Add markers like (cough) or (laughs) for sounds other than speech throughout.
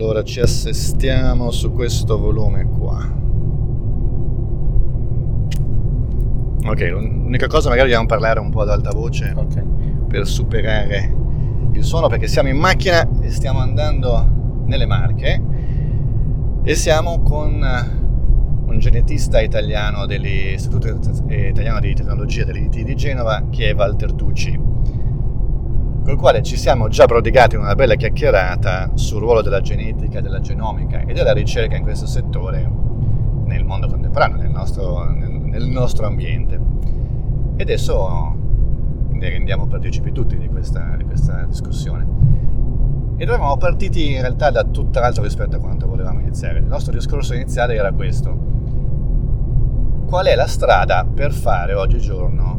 Allora ci assestiamo su questo volume qua. Ok, l'unica cosa magari dobbiamo parlare un po' ad alta voce Ok. per superare il suono perché siamo in macchina e stiamo andando nelle Marche e siamo con un genetista italiano dell'Istituto Italiano di Tecnologia dell'IT di Genova che è Walter Tucci col quale ci siamo già prodigati in una bella chiacchierata sul ruolo della genetica, della genomica e della ricerca in questo settore nel mondo contemporaneo, nel nostro, nel, nel nostro ambiente. E adesso ne rendiamo partecipi tutti di questa, di questa discussione. Ed eravamo partiti in realtà da tutt'altro rispetto a quanto volevamo iniziare. Il nostro discorso iniziale era questo. Qual è la strada per fare oggigiorno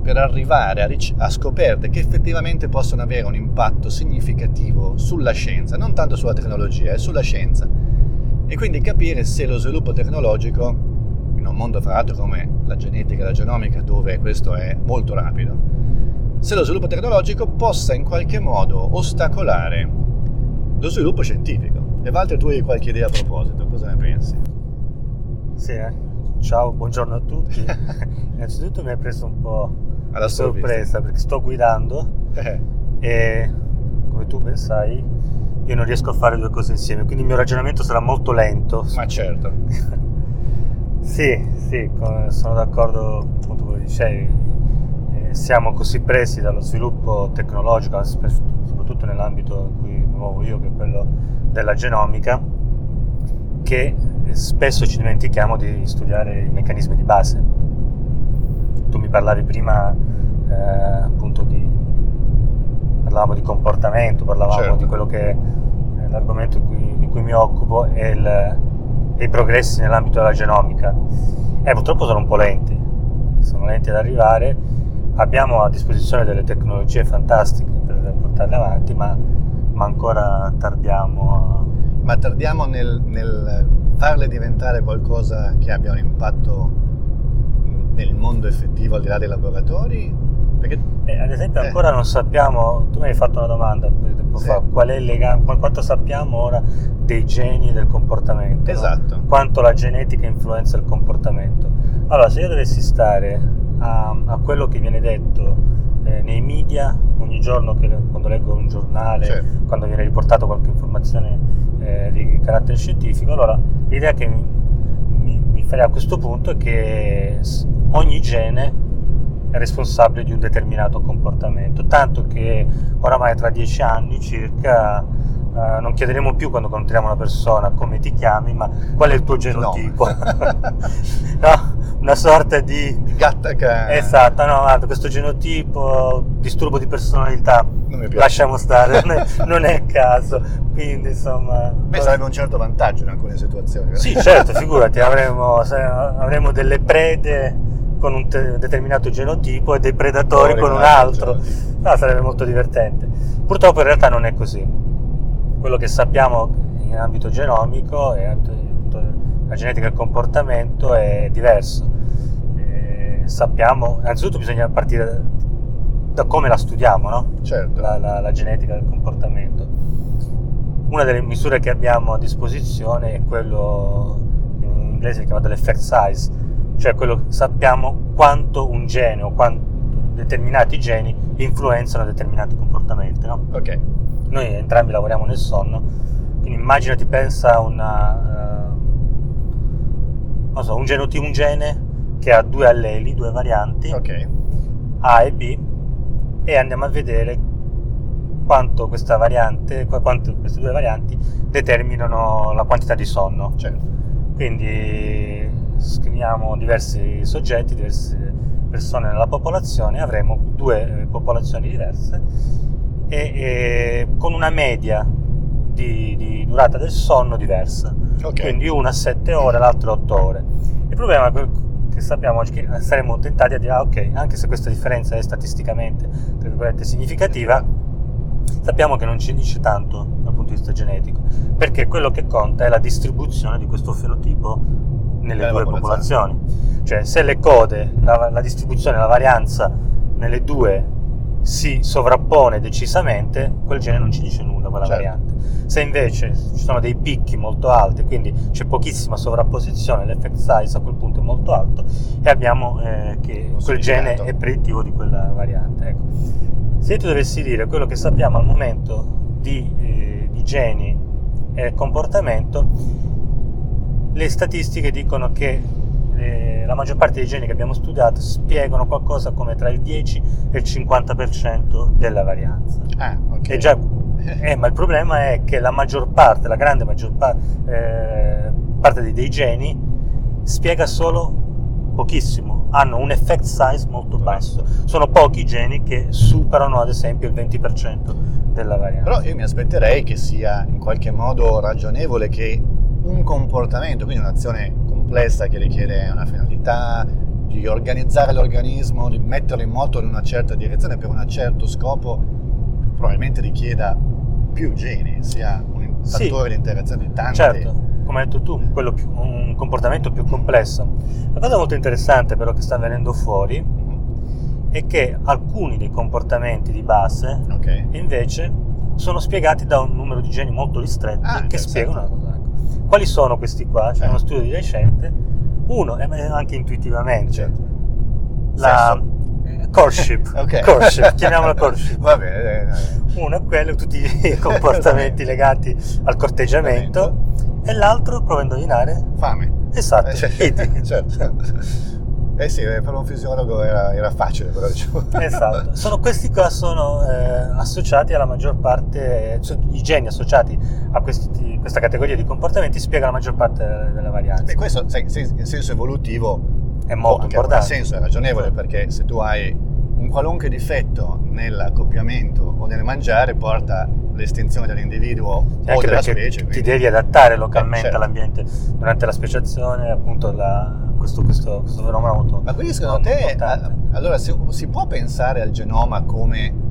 per arrivare a, ric- a, scoperte che effettivamente possono avere un impatto significativo sulla scienza, non tanto sulla tecnologia, è sulla scienza. E quindi capire se lo sviluppo tecnologico, in un mondo fra l'altro come la genetica e la genomica, dove questo è molto rapido, se lo sviluppo tecnologico possa in qualche modo ostacolare lo sviluppo scientifico. E Walter, tu hai qualche idea a proposito, cosa ne pensi? Sì, eh? ciao, buongiorno a tutti. (laughs) Innanzitutto mi hai preso un po' alla sorpresa perché sto guidando eh. e come tu ben sai io non riesco a fare due cose insieme, quindi il mio ragionamento sarà molto lento. Ma certo. (laughs) sì, sì, sono d'accordo appunto come dicevi. Eh, siamo così presi dallo sviluppo tecnologico, soprattutto nell'ambito in cui mi muovo io, che è quello della genomica, che spesso ci dimentichiamo di studiare i meccanismi di base. Tu mi parlavi prima eh, appunto di parlavamo di comportamento, parlavamo certo. di quello che è l'argomento cui, di cui mi occupo e, il, e, i progressi nell'ambito della genomica. E purtroppo sono un po' lenti, sono lenti ad arrivare. Abbiamo a disposizione delle tecnologie fantastiche per portarle avanti, ma, ma ancora tardiamo. A... Ma tardiamo nel, nel farle diventare qualcosa che abbia un impatto nel mondo effettivo al di là dei laboratori perché, eh, ad esempio, ancora eh. non sappiamo. Tu mi hai fatto una domanda un tempo sì. fa: qual è il legame, quanto sappiamo ora dei geni del comportamento? Esatto. No? Quanto la genetica influenza il comportamento. Allora, se io dovessi stare a, a quello che viene detto eh, nei media ogni giorno, che, quando leggo un giornale, certo. quando viene riportato qualche informazione eh, di carattere scientifico, allora l'idea che mi, farei a questo punto è che ogni gene è responsabile di un determinato comportamento, tanto che oramai tra dieci anni circa uh, non chiederemo più quando incontriamo una persona come ti chiami, ma qual è il tuo genotipo. (laughs) No. no? Una sorta di... Gatta che... Esatto, no, guarda, questo genotipo, disturbo di personalità, lasciamo stare, non è, (laughs) non è il caso, quindi insomma... Beh, sarebbe un certo vantaggio in alcune situazioni. Sì, certo, figurati, (laughs) avremo, avremo delle prede con un te- determinato genotipo e dei predatori con un altro. No, sarebbe molto divertente. Purtroppo in realtà non è così. Quello che sappiamo in ambito genomico e la genetica del comportamento è diverso. E sappiamo, innanzitutto bisogna partire da come la studiamo, no? Certo. La, la, la genetica del comportamento. Una delle misure che abbiamo a disposizione è quello in inglese chiamato l'effect size, cioè quello sappiamo quanto un gene o quanto determinati geni influenzano determinati comportamenti. No? Ok. Noi entrambi lavoriamo nel sonno, quindi immaginati, pensa a una, uh, non so, un, genotipo, un gene che ha due alleli, due varianti, okay. A e B, e andiamo a vedere quanto questa variante, quanto queste due varianti determinano la quantità di sonno. Certo. Quindi scriviamo diversi soggetti, diverse persone nella popolazione, avremo due eh, popolazioni diverse e, e con una media di, di, durata del sonno diversa. Okay. Quindi una a 7 ore, l'altra a 8 ore. Il problema è che sappiamo oggi che saremo tentati a dire, ah, ok, anche se questa differenza è statisticamente significativa, sappiamo che non ci dice tanto dal punto di vista genetico, perché quello che conta è la distribuzione di questo fenotipo nelle due popolazioni. Cioè se le code, la, la, distribuzione, la varianza nelle due si sovrappone decisamente, quel gene non ci dice nulla, quella Certo. variante. Se invece ci sono dei picchi molto alti, quindi c'è pochissima sovrapposizione, l'effect size a quel punto è molto alto e abbiamo eh, che quel gene è predittivo di quella variante. Ecco. Se tu dovessi dire quello che sappiamo al momento di, eh, di geni e comportamento, le statistiche dicono che eh, la maggior parte dei geni che abbiamo studiato spiegano qualcosa come tra il 10 e il 50% della varianza. Ah, ok. E già, eh, ma il problema è che la maggior parte, la grande maggior pa- eh, parte dei, dei geni spiega solo pochissimo, hanno un effect size molto basso. Sono pochi geni che superano ad esempio il 20% della varianza. Però io mi aspetterei che sia in qualche modo ragionevole che un comportamento, quindi un'azione complessa che richiede una finalità, di organizzare l'organismo, di metterlo in moto in una certa direzione per un certo scopo, probabilmente richieda più geni, sia un Sì. fattore di interazione di tanti. Certo, come hai detto tu, quello più- un comportamento più complesso. La cosa molto interessante però che sta venendo fuori Mhm. è che alcuni dei comportamenti di base Ok. invece sono spiegati da un numero di geni molto ristretti Ah, che spiegano una cosa. Quali sono questi qua? C'è Eh. uno studio di recente, uno, e anche intuitivamente, Certo. la Sesso. eh, courtship, (laughs) courtship, chiamiamola (laughs) courtship. Va bene. eh, eh. Uno è quello, tutti i (laughs) comportamenti legati al corteggiamento, e l'altro, prova a indovinare, Fame. esatto, Eh, cioè, eating. certo. Eh sì, eh, per un fisiologo era, era facile, però diciamo. (laughs) Esatto, sono, questi qua sono eh, associati alla maggior parte, cioè, i geni associati a questi- questa categoria di comportamenti spiegano la maggior parte della, della varianza. Beh, questo sai, in senso evolutivo È molto importante. senso, è ragionevole, perché se tu hai un qualunque difetto nell'accoppiamento o nel mangiare porta all'estinzione dell'individuo o Anche della perché specie. ti quindi- devi adattare localmente Eh, certo. all'ambiente durante la speciazione, appunto la- questo, questo- questo fenomeno molto Ma quindi secondo te, a- allora si, si può pensare al genoma come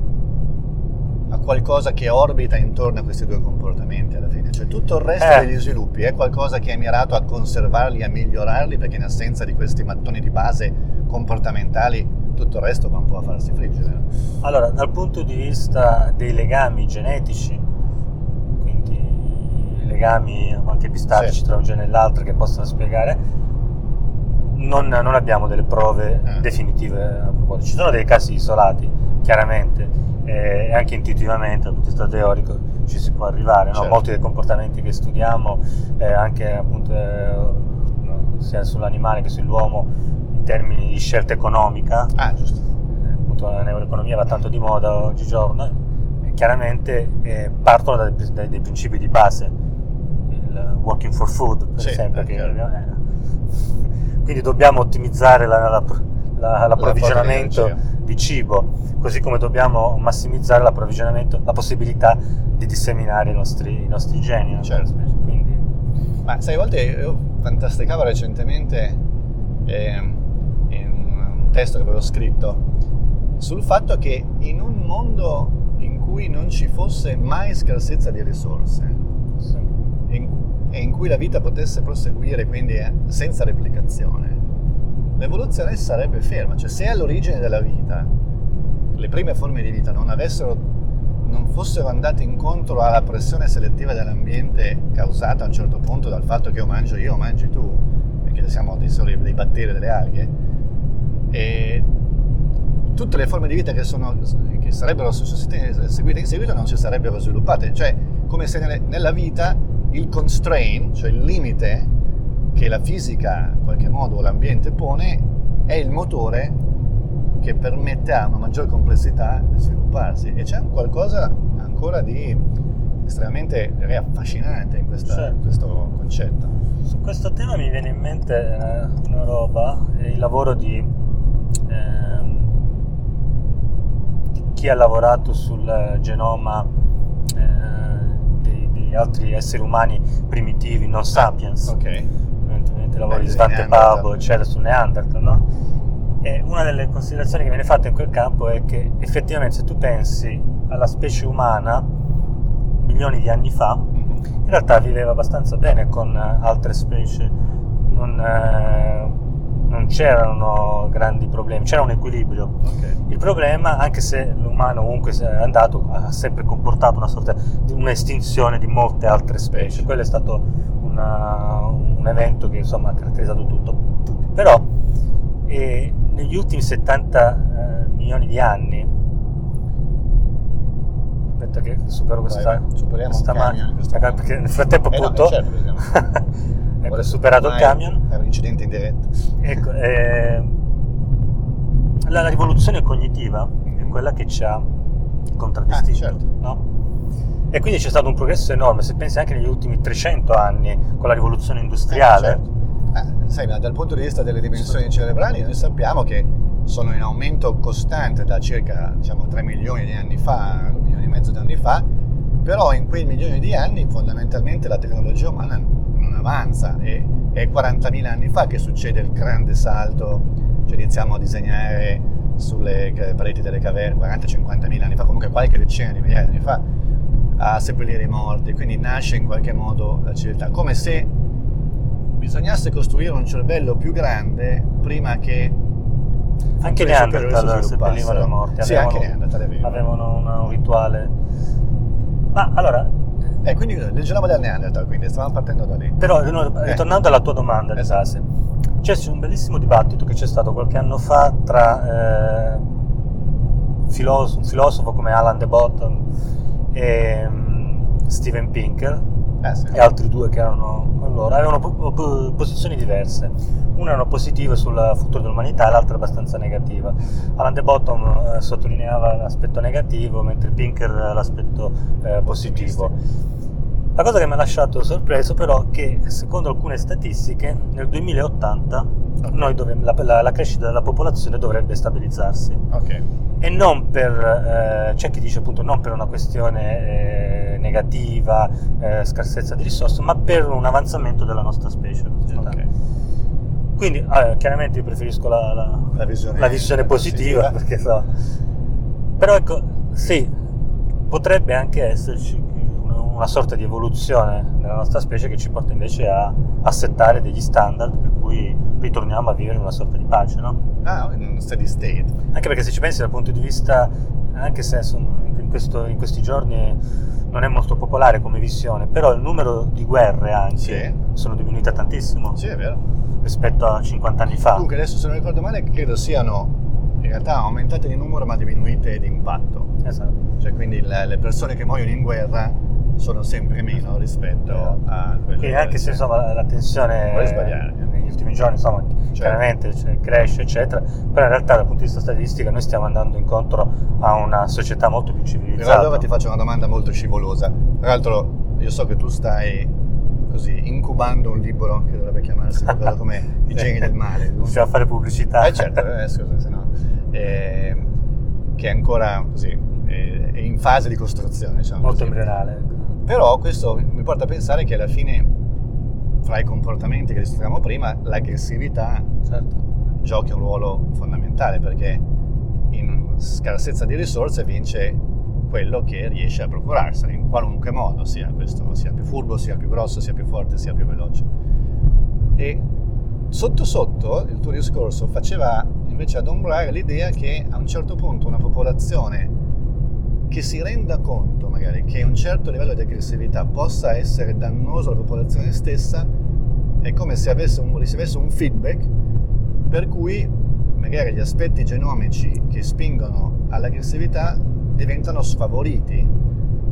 a qualcosa che orbita intorno a questi due comportamenti alla fine? Cioè tutto il resto Eh. degli sviluppi è qualcosa che è mirato a conservarli, a migliorarli, perché in assenza di questi mattoni di base comportamentali tutto il resto va un po' a farsi friggere. Allora, dal punto di vista dei legami genetici, quindi legami anche epistatici Sì. tra un gene e l'altro che possono spiegare, non, non abbiamo delle prove Eh. definitive a proposito. Ci sono dei casi isolati, chiaramente, eh, e anche intuitivamente dal punto di vista teorico ci si può arrivare. no? Certo. Molti dei comportamenti che studiamo, eh, anche appunto eh, sia sull'animale che sull'uomo, termini di scelta economica, Ah, giusto. eh, appunto la neuroeconomia va tanto di moda oggigiorno, e chiaramente eh, partono dai, dai- dai principi di base, il working for food per Sì, esempio, eh, che- eh, (laughs) quindi dobbiamo ottimizzare la- la- la- l'approvvigionamento di cibo, così come dobbiamo massimizzare l'approvvigionamento, la possibilità di disseminare i nostri, i nostri geni. Certo. Quindi, Ma sai, a volte io fantasticavo recentemente un testo che avevo scritto sul fatto che in un mondo in cui non ci fosse mai scarsezza di risorse sì. in- e in cui la vita potesse proseguire quindi eh, senza replicazione, l'evoluzione sarebbe ferma. Cioè se all'origine della vita le prime forme di vita non avessero non fossero andate incontro alla pressione selettiva dell'ambiente causata a un certo punto dal fatto che io mangio io, mangi tu, perché siamo dei soli dei batteri delle alghe, e tutte le forme di vita che, sono, che sarebbero seguite in seguito non si sarebbero sviluppate. Cioè, come se nelle- nella vita il constraint, cioè il limite che la fisica, in qualche modo, l'ambiente pone, è il motore che permette a una maggior complessità di svilupparsi. E c'è un qualcosa ancora di estremamente affascinante in, questa- Certo. in questo concetto. Su questo tema mi viene in mente eh, una roba, è il lavoro di, ehm, chi ha lavorato sul genoma eh, di, di altri esseri umani primitivi, non sapiens, Ok. evidentemente lavori di Svante. Pabo, eccetera, sul Neanderthal, no? E una delle considerazioni che viene fatta in quel campo è che effettivamente se tu pensi alla specie umana milioni di anni fa, Mhm. in realtà viveva abbastanza bene con altre specie, non, eh, non c'erano grandi problemi, c'era un equilibrio. Ok. Il problema, anche se l'umano comunque è andato, ha sempre comportato una sorta di un'estinzione di molte altre specie. Quello è stato una- un evento che insomma ha caratterizzato tutto. tutti. Però eh, negli ultimi 70 eh, milioni di anni, aspetta che supero questa, Vai, questa in questo perché nel frattempo Eh no, appunto eh certo, perché (laughs) ecco, ho superato il camion. È un incidente in diretta. Ecco, eh, la, la rivoluzione cognitiva è quella che ci ha contraddistinto, Ah, certo. no? E quindi c'è stato un progresso enorme, se pensi anche negli ultimi 300 anni con la rivoluzione industriale. Eh, certo. Eh, sai, ma dal punto di vista delle dimensioni cerebrali noi sappiamo che sono in aumento costante da circa diciamo, 3 milioni di anni fa, 2 milioni e mezzo di anni fa, però in quei milioni di anni fondamentalmente la tecnologia umana avanza. E è 40.000 anni fa che succede il grande salto, cioè iniziamo a disegnare sulle pareti delle caverne, 40-50.000 anni fa, comunque qualche decina di migliaia di anni fa, a seppellire i morti, quindi nasce in qualche modo la civiltà, come se bisognasse costruire un cervello più grande prima che Anche le Neanderthal seppellivano i sviluppassero. morti, Sì, avevano, anche Neanderthal, avevano un, un rituale. Ma allora, Eh, quindi leggiamo del Neanderthal, quindi stavamo partendo da lì. però no, ritornando alla tua domanda, Esatto. base, c'è un bellissimo dibattito che c'è stato qualche anno fa tra eh, filos- un filosofo come Alan de Botton e mm, Steven Pinker Eh sì. e altri due che erano con loro, avevano po- po- posizioni diverse. Una erano positive sul futuro dell'umanità e l'altra abbastanza negativa. Alan de Botton eh, sottolineava l'aspetto negativo, mentre Pinker l'aspetto eh, positivo. La cosa che mi ha lasciato sorpreso però è che secondo alcune statistiche nel 2080 noi dove- la, la- la crescita della popolazione dovrebbe stabilizzarsi Ok. e non per, eh, c'è chi dice appunto non per una questione eh, negativa, eh, scarsezza di risorse, ma per un avanzamento della nostra specie. la società. ok. Quindi eh, chiaramente io preferisco la, la- visione, visione positiva, perché so. Però ecco, sì, potrebbe anche esserci una, sorta di evoluzione nella nostra specie che ci porta invece a, a settare degli standard per cui ritorniamo a vivere in una sorta di pace, no? Ah, in un steady state. Anche perché se ci pensi dal punto di vista, anche se in, questo- in questi giorni non è molto popolare come visione, però il numero di guerre anche Sì. sono diminuite tantissimo Sì, è vero. rispetto a 50 anni fa. Comunque adesso se non ricordo male credo siano in realtà aumentate di numero ma diminuite di impatto. Esatto. Cioè quindi le, le persone che muoiono in guerra sono sempre meno rispetto a quelle Quindi anche se insomma la, tensione negli ultimi giorni insomma chiaramente cioè, cresce eccetera, però in realtà dal punto di vista statistico noi stiamo andando incontro a una società molto più Però civilizzata. allora ti faccio una domanda molto scivolosa. Tra l'altro io so che tu stai così incubando un libro che dovrebbe chiamarsi (laughs) come I geni del male. Possiamo fare pubblicità. Eh certo, eh, scusa, se no. eh, che è ancora così, eh, è in fase di costruzione, diciamo molto così. embrionale. Però questo mi porta a pensare che alla fine, fra i comportamenti che discutiamo prima, l'aggressività Certo. giochi un ruolo fondamentale perché in scarsezza di risorse vince quello che riesce a procurarsene in qualunque modo, sia questo sia più furbo, sia più grosso, sia più forte, sia più veloce. E sotto sotto il tuo discorso faceva invece adombrare l'idea che a un certo punto una popolazione che si renda conto magari che un certo livello di aggressività possa essere dannoso alla popolazione stessa è come se avesse un, ricevesse un feedback per cui magari gli aspetti genomici che spingono all'aggressività diventano sfavoriti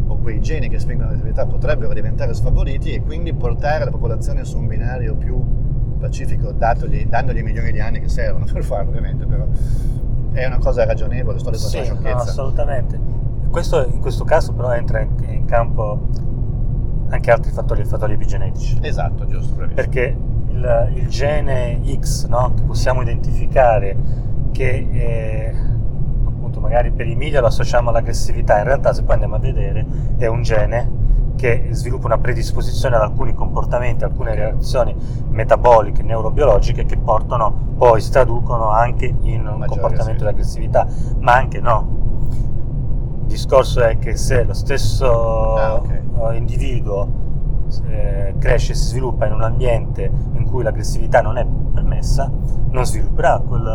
o quei geni che spingono all'aggressività potrebbero diventare sfavoriti e quindi portare la popolazione su un binario più pacifico datogli- dandogli i milioni di anni che servono per farlo ovviamente però è una cosa ragionevole sto dicendo Sì, una no, sciocchezza assolutamente. Questo, in questo caso però entra in, in campo anche altri fattori, fattori epigenetici. esatto giusto bravissimo Perché il, il gene X no, che possiamo identificare, che eh, appunto magari per i media lo associamo all'aggressività, in realtà se poi andiamo a vedere è un gene che sviluppa una predisposizione ad alcuni comportamenti, alcune reazioni metaboliche, neurobiologiche che portano poi, si traducono anche in un Maggiore comportamento di aggressività, ma anche no. Discorso è che se lo stesso Ah, ok. eh, individuo eh, cresce e si sviluppa in un ambiente in cui l'aggressività non è permessa, non svilupperà quel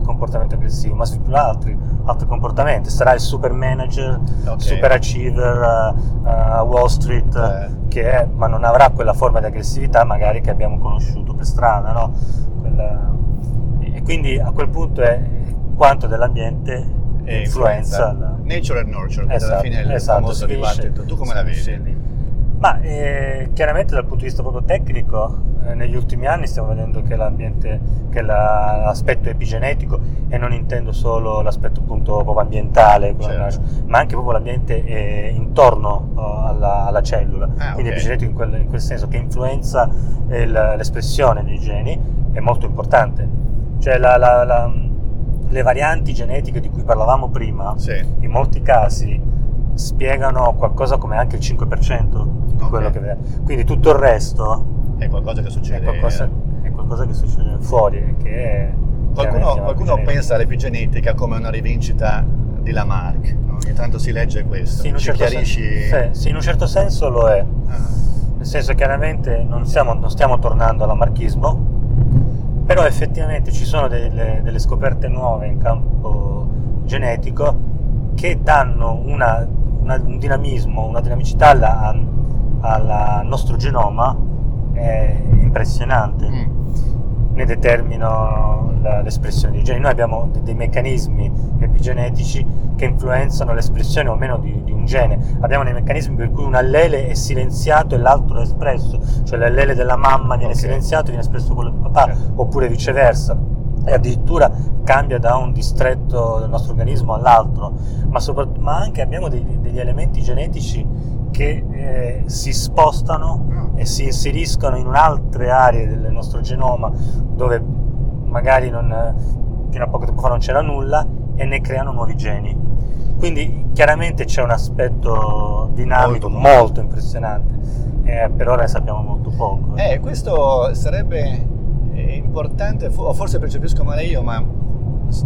eh, comportamento aggressivo, ma svilupperà altri, altri comportamenti. Sarà il super manager, Ok. super achiever a Wall Street, Eh. che è, ma non avrà quella forma di aggressività magari che abbiamo conosciuto per strada, no? Quella- e quindi a quel punto è quanto dell'ambiente E influenza la- Nature and nurture, che alla Esatto, fine è il esatto, famoso dibattito. Tu come si la vedi? lì. Ma eh, chiaramente dal punto di vista proprio tecnico, eh, negli ultimi anni stiamo vedendo che l'ambiente, che la- l'aspetto epigenetico, e non intendo solo l'aspetto appunto proprio ambiente, come Certo. nasce, ma anche proprio l'ambiente eh, intorno oh, alla, alla cellula, Ah, quindi ok. epigenetico in quel, in quel senso che influenza eh, il- l'espressione dei geni è molto importante. Cioè la- la- la- le varianti genetiche di cui parlavamo prima, Sì. in molti casi spiegano qualcosa come anche il 5% di Ok. quello che vediamo. Quindi tutto il resto È qualcosa che è succede. qualcosa, è qualcosa che succede fuori che è Qualcuno, qualcuno pensa all'epigenetica come una rivincita di Lamarck, no? ogni tanto si legge questo. Sì, in un certo chiarisci? sen- sì, sì, in un certo senso lo è. Ah, Nel senso chiaramente non, siamo- non stiamo tornando all'anarchismo, però effettivamente ci sono delle, delle scoperte nuove in campo genetico che danno una- una- un dinamismo, una dinamicità al nostro genoma eh, impressionante. mm. Ne determinano l'espressione dei geni. Noi abbiamo de- dei meccanismi epigenetici che influenzano l'espressione o meno di, di un gene. Abbiamo dei meccanismi per cui un allele è silenziato e l'altro è espresso, cioè l'allele della mamma viene Ok. silenziato e viene espresso quello del papà, Certo. oppure viceversa. E addirittura cambia da un distretto del nostro organismo all'altro, ma, soprat- ma anche abbiamo dei- degli elementi genetici che eh, si spostano e si inseriscono in altre aree del nostro genoma dove magari non, fino a poco tempo fa non c'era nulla e ne creano nuovi geni. Quindi chiaramente c'è un aspetto dinamico Molto, molto, impressionante, eh, per ora ne sappiamo molto poco. Eh, questo sarebbe eh, importante, o forse percepisco male io, ma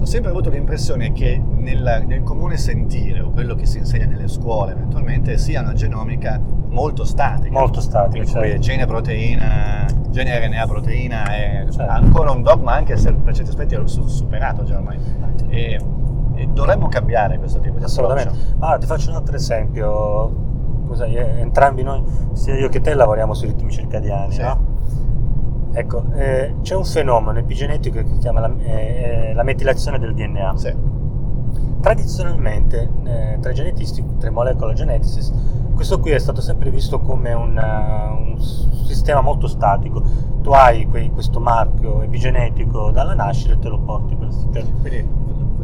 ho sempre avuto l'impressione che nel, nel comune sentire, o quello che si insegna nelle scuole eventualmente, sia una genomica molto statica. Molto statica, cui certo. gene proteina, gene RNA proteina è Certo. ancora un dogma, anche se per certi aspetti è su- superato già ormai. E, e dovremmo cambiare questo tipo di Assolutamente. Ma ti faccio un altro esempio. Scusa, entrambi noi, sia io che te, lavoriamo sui ritmi circadiani, Sì. no? Ecco, eh, c'è un fenomeno epigenetico che si chiama la, eh, eh, la metilazione del DNA. Sì. Tradizionalmente, eh, tra i genetisti, tra i molecular geneticists, questo qui è stato sempre visto come un, eh, un s- sistema molto statico. Tu hai quei- questo marchio epigenetico dalla nascita e te lo porti per per- Quindi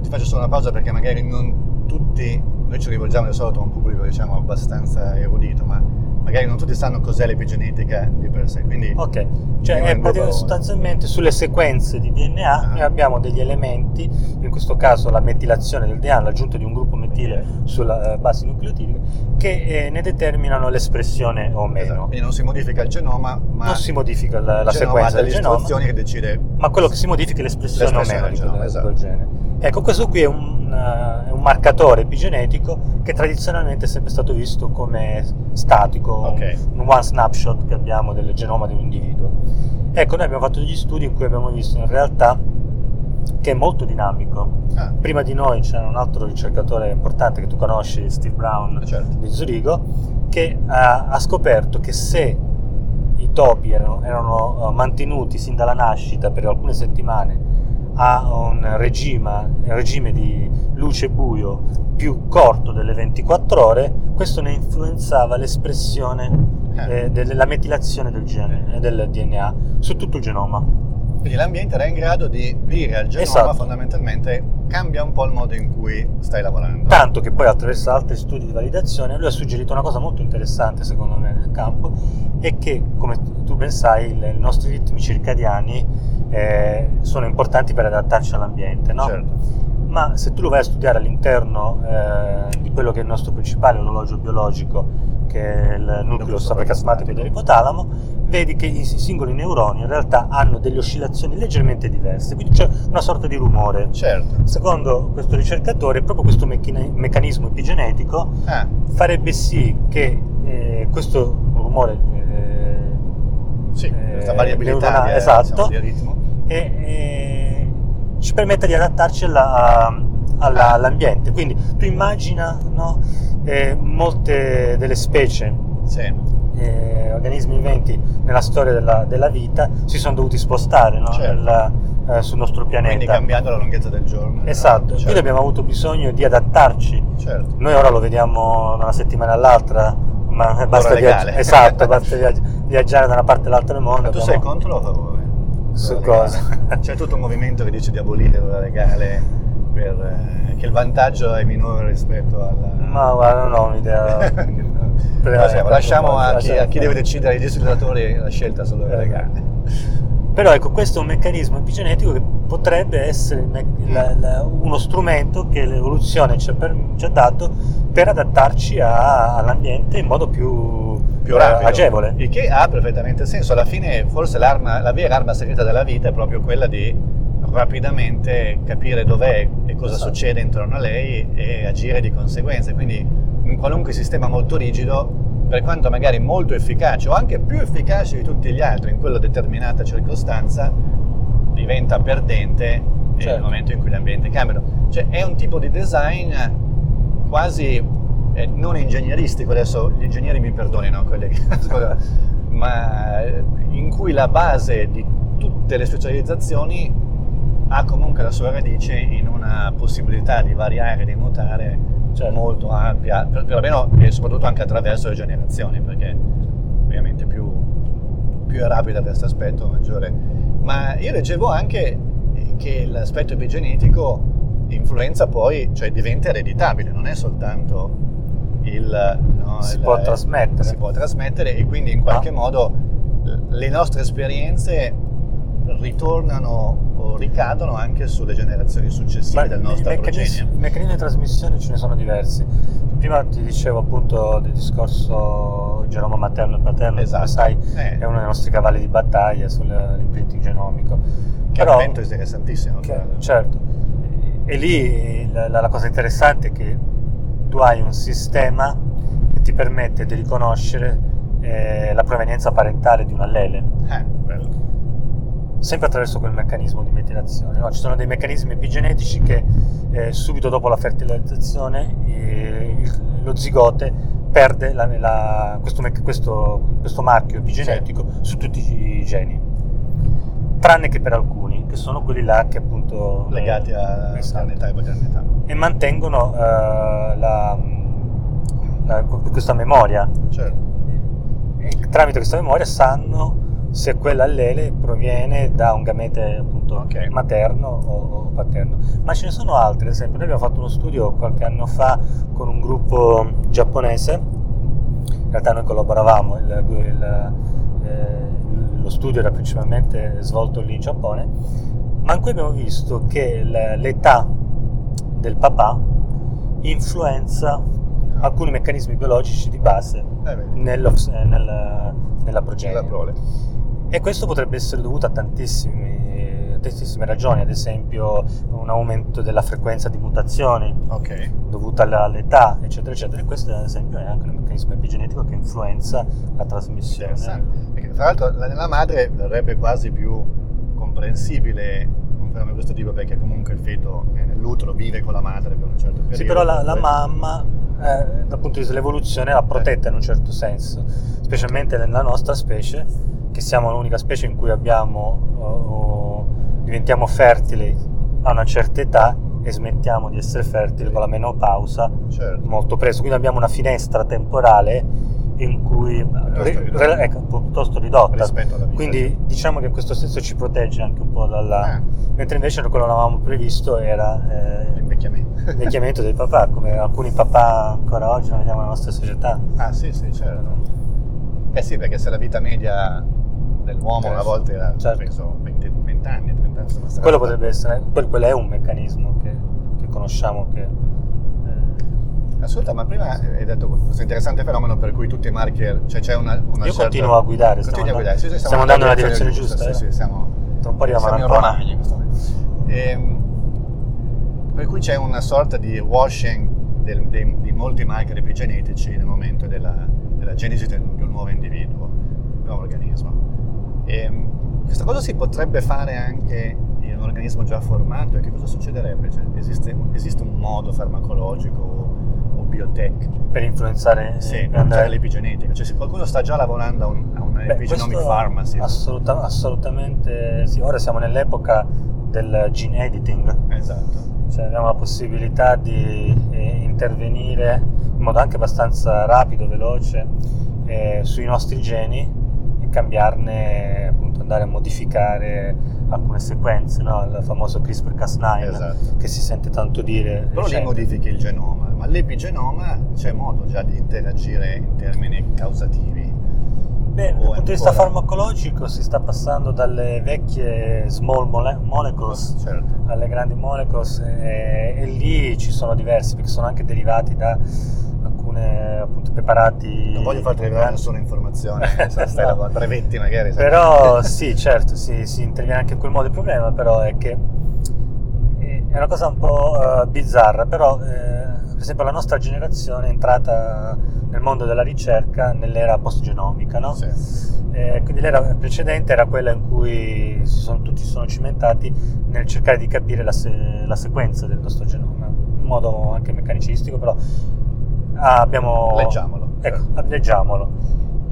ti faccio solo una pausa perché magari non tutti, noi ci rivolgiamo di solito a un pubblico diciamo abbastanza erudito, ma magari non tutti sanno cos'è l'epigenetica di per sé. Quindi Ok, cioè è sostanzialmente sulle sequenze di DNA Ah. noi abbiamo degli elementi, in questo caso la metilazione del DNA, l'aggiunta di un gruppo metile sulla eh, base nucleotidica, che eh, ne determinano l'espressione o meno. esatto, quindi non si modifica il genoma, ma Non si modifica la, la sequenza del genoma, che decide ma quello che si modifica è l'espressione, L'espressione o meno del genoma, di quel gene. Ecco, questo qui è un, eh, è un marcatore epigenetico che tradizionalmente è sempre stato visto come statico, Ok. un one snapshot che abbiamo del genoma di un individuo. Ecco, noi abbiamo fatto degli studi in cui abbiamo visto in realtà che è molto dinamico. Ah, Prima di noi c'era un altro ricercatore importante che tu conosci, Steve Brown certo. di Zurigo, che ha, ha scoperto che se i topi erano, erano, eh, mantenuti sin dalla nascita per alcune settimane a un regime, regime di luce e buio più corto delle 24 ore, questo ne influenzava l'espressione Eh. eh, della metilazione del, gene, eh, del DNA su tutto il genoma. Quindi l'ambiente era in grado di dire al genoma Esatto. fondamentalmente cambia un po' il modo in cui stai lavorando. Tanto che poi attraverso altri studi di validazione lui ha suggerito una cosa molto interessante secondo me nel campo è che come tu ben sai i nostri ritmi circadiani eh, sono importanti per adattarci all'ambiente, no? Certo. Ma se tu lo vai a studiare all'interno eh, di quello che è il nostro principale orologio biologico, che è il nucleo sopracasmatico dell'ipotalamo, vedi che i singoli neuroni in realtà hanno delle oscillazioni leggermente diverse, quindi c'è una sorta di rumore. Certo. Secondo questo ricercatore, proprio questo meccanismo epigenetico Ah, farebbe sì che eh, questo rumore eh, sì, eh, questa variabilità neuronale, di, esatto, diciamo, di ritmo. E, e ci permette di adattarci alla, alla, all'ambiente. Quindi tu immagina no, eh, molte delle specie, sì. eh, organismi viventi nella storia della, della, vita si sono dovuti spostare no, certo. nel, eh, sul nostro pianeta. Quindi cambiando la lunghezza del giorno. Esatto, certo. quindi abbiamo avuto bisogno di adattarci. Certo. Noi ora lo vediamo da una settimana all'altra, ma (laughs) basta, viaggi- esatto, basta viaggiare da una parte all'altra del mondo. Ma tu abbiamo... sei contro o a favore? Su cosa? (laughs) C'è tutto un movimento che dice di abolire l'ora legale per, eh, che il vantaggio è minore rispetto alla... Ma guarda, non ho un'idea. (laughs) no, lasciamo a chi, a chi, deve decidere, ai legislatori, la scelta sull'ora legale. Però ecco, questo è un meccanismo epigenetico che potrebbe essere la, la, uno strumento che l'evoluzione ci ha, per, ci ha dato per adattarci a, all'ambiente in modo più, più rapido, agevole. Il che ha perfettamente senso. Alla fine, forse la vera arma segreta della vita è proprio quella di rapidamente capire dov'è e cosa esatto. succede intorno a lei e agire di conseguenza. Quindi, in qualunque sistema molto rigido, per quanto magari molto efficace o anche più efficace di tutti gli altri in quella determinata circostanza, diventa perdente certo. nel momento in cui l'ambiente cambia. Cioè è un tipo di design quasi eh, non ingegneristico, adesso gli ingegneri mi perdonino, (laughs) che, ma eh, in cui la base di tutte le specializzazioni ha comunque la sua radice in una possibilità di variare, di mutare certo. molto ampia, per, perlomeno e soprattutto anche attraverso le generazioni, perché ovviamente più, più è rapida questo aspetto, maggiore. Ma io leggevo anche che l'aspetto epigenetico influenza poi, cioè diventa ereditabile, non è soltanto il... No, si il, può trasmettere. Si può trasmettere e quindi in qualche ah. modo le nostre esperienze ritornano o ricadono anche sulle generazioni successive Ma del nostro progenio. I meccanismi di trasmissione ce ne sono diversi. Prima ti dicevo appunto del discorso genoma materno e paterno, esatto. sai, eh. è uno dei nostri cavalli di battaglia sull'imprinting genomico. Che Però, è un interessantissimo. Che, certo. E lì la, la cosa interessante è che tu hai un sistema che ti permette di riconoscere eh, la provenienza parentale di un allele. Eh, bello sempre attraverso quel meccanismo di metilazione. No? Ci sono dei meccanismi epigenetici che eh, subito dopo la fertilizzazione eh, il, lo zigote perde la, la, questo, questo, questo, marchio epigenetico sì. su tutti i geni, tranne che per alcuni, che sono quelli là che appunto... Legati a esatto. e paternità. E mantengono uh, la, la, questa memoria. Certo. E tramite questa memoria sanno se quell'allele proviene da un gamete appunto okay. materno o, paterno. Ma ce ne sono altri, ad esempio noi abbiamo fatto uno studio qualche anno fa con un gruppo giapponese, in realtà noi collaboravamo, il, il, eh, lo studio era principalmente svolto lì in Giappone, ma in cui abbiamo visto che l'età del papà influenza alcuni meccanismi biologici di base eh, nello, nel, nella progenie. Nella prole. E questo potrebbe essere dovuto a tantissime, tantissime ragioni, ad esempio un aumento della frequenza di mutazioni okay. dovuta all'età, eccetera, eccetera. E questo, ad esempio, è anche un meccanismo epigenetico che influenza la trasmissione. Tra l'altro, nella madre verrebbe quasi più comprensibile un fenomeno di questo tipo perché comunque il feto nell'utero vive con la madre per un certo periodo. Sì, però la, la mamma eh, dal punto di vista dell'evoluzione la protetta in un certo senso, specialmente nella nostra specie che siamo l'unica specie in cui abbiamo, uh, diventiamo fertili a una certa età e smettiamo di essere fertili con la menopausa certo. molto presto. Quindi abbiamo una finestra temporale in cui piuttosto, re, ecco, piuttosto ridotta. Quindi diciamo che in questo senso ci protegge anche un po' dalla... Eh. Mentre invece quello che avevamo previsto era eh, l'invecchiamento. (laughs) l'invecchiamento dei papà, come alcuni papà ancora oggi non vediamo nella nostra società. Ah sì, sì, certo. Eh sì, perché se la vita media dell'uomo una volta era certo. penso 20, 20 anni, 30 anni. Quello potrebbe essere, quello è un meccanismo che, che conosciamo che... Eh... Ascolta, ma prima hai detto questo interessante fenomeno per cui tutti i marker, cioè c'è una, una Io certa... continuo a guidare, stiamo, a guidare. Sì, sì, stiamo, andando nella direzione giusta. giusta sì, eh? sì, siamo, Tra un po' arriviamo in Romagna in questo momento. E, ehm, per cui c'è una sorta di washing del, dei, di molti marker epigenetici nel momento della, della genesi di un nuovo individuo, un nuovo organismo. E, ehm, questa cosa si potrebbe fare anche in un organismo già formato e che cosa succederebbe? Cioè, esiste, esiste, un modo farmacologico biotech per influenzare sì, per andare all'epigenetica? Cioè se qualcuno sta già lavorando a un, a un Beh, epigenomic pharmacy? Assoluta, assolutamente sì, ora siamo nell'epoca del gene editing. Esatto. Cioè abbiamo la possibilità di eh, intervenire in modo anche abbastanza rapido, veloce eh, sui nostri geni e cambiarne, appunto andare a modificare alcune sequenze, no? il famoso CRISPR-Cas9 esatto. che si sente tanto dire. Però lì modifichi il genoma, ma l'epigenoma c'è modo già di interagire in termini causativi. Beh, dal punto di vista farmacologico si sta passando dalle vecchie small mole- molecules certo. alle grandi molecules e, e, lì ci sono diversi perché sono anche derivati da alcune appunto preparati. Non voglio farti rivelare nessuna informazione, (laughs) stai no. brevetti magari. Però sì, certo, sì, si interviene anche in quel modo. Il problema però è che è una cosa un po' uh, bizzarra, però eh, per esempio la nostra generazione è entrata nel mondo della ricerca nell'era post-genomica, no? Sì. Eh, quindi l'era precedente era quella in cui si sono, tutti si sono cimentati nel cercare di capire la, se- la, sequenza del nostro genoma, in modo anche meccanicistico, però abbiamo... Leggiamolo. Ecco, leggiamolo.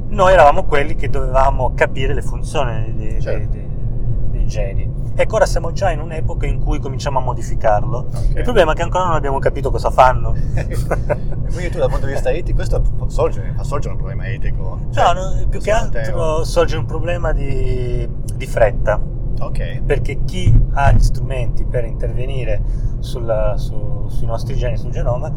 Noi eravamo quelli che dovevamo capire le funzioni dei, certo. dei, dei, dei geni Ecco, ora siamo già in un'epoca in cui cominciamo a modificarlo. Okay. Il problema è che ancora non abbiamo capito cosa fanno. (laughs) Quindi tu dal punto di vista etico, questo sorge, fa sorgere un problema etico? Cioè, no, no, più che altro sorge un problema di, di fretta. Ok. Perché chi ha gli strumenti per intervenire sulla, su, sui nostri geni, sul genoma,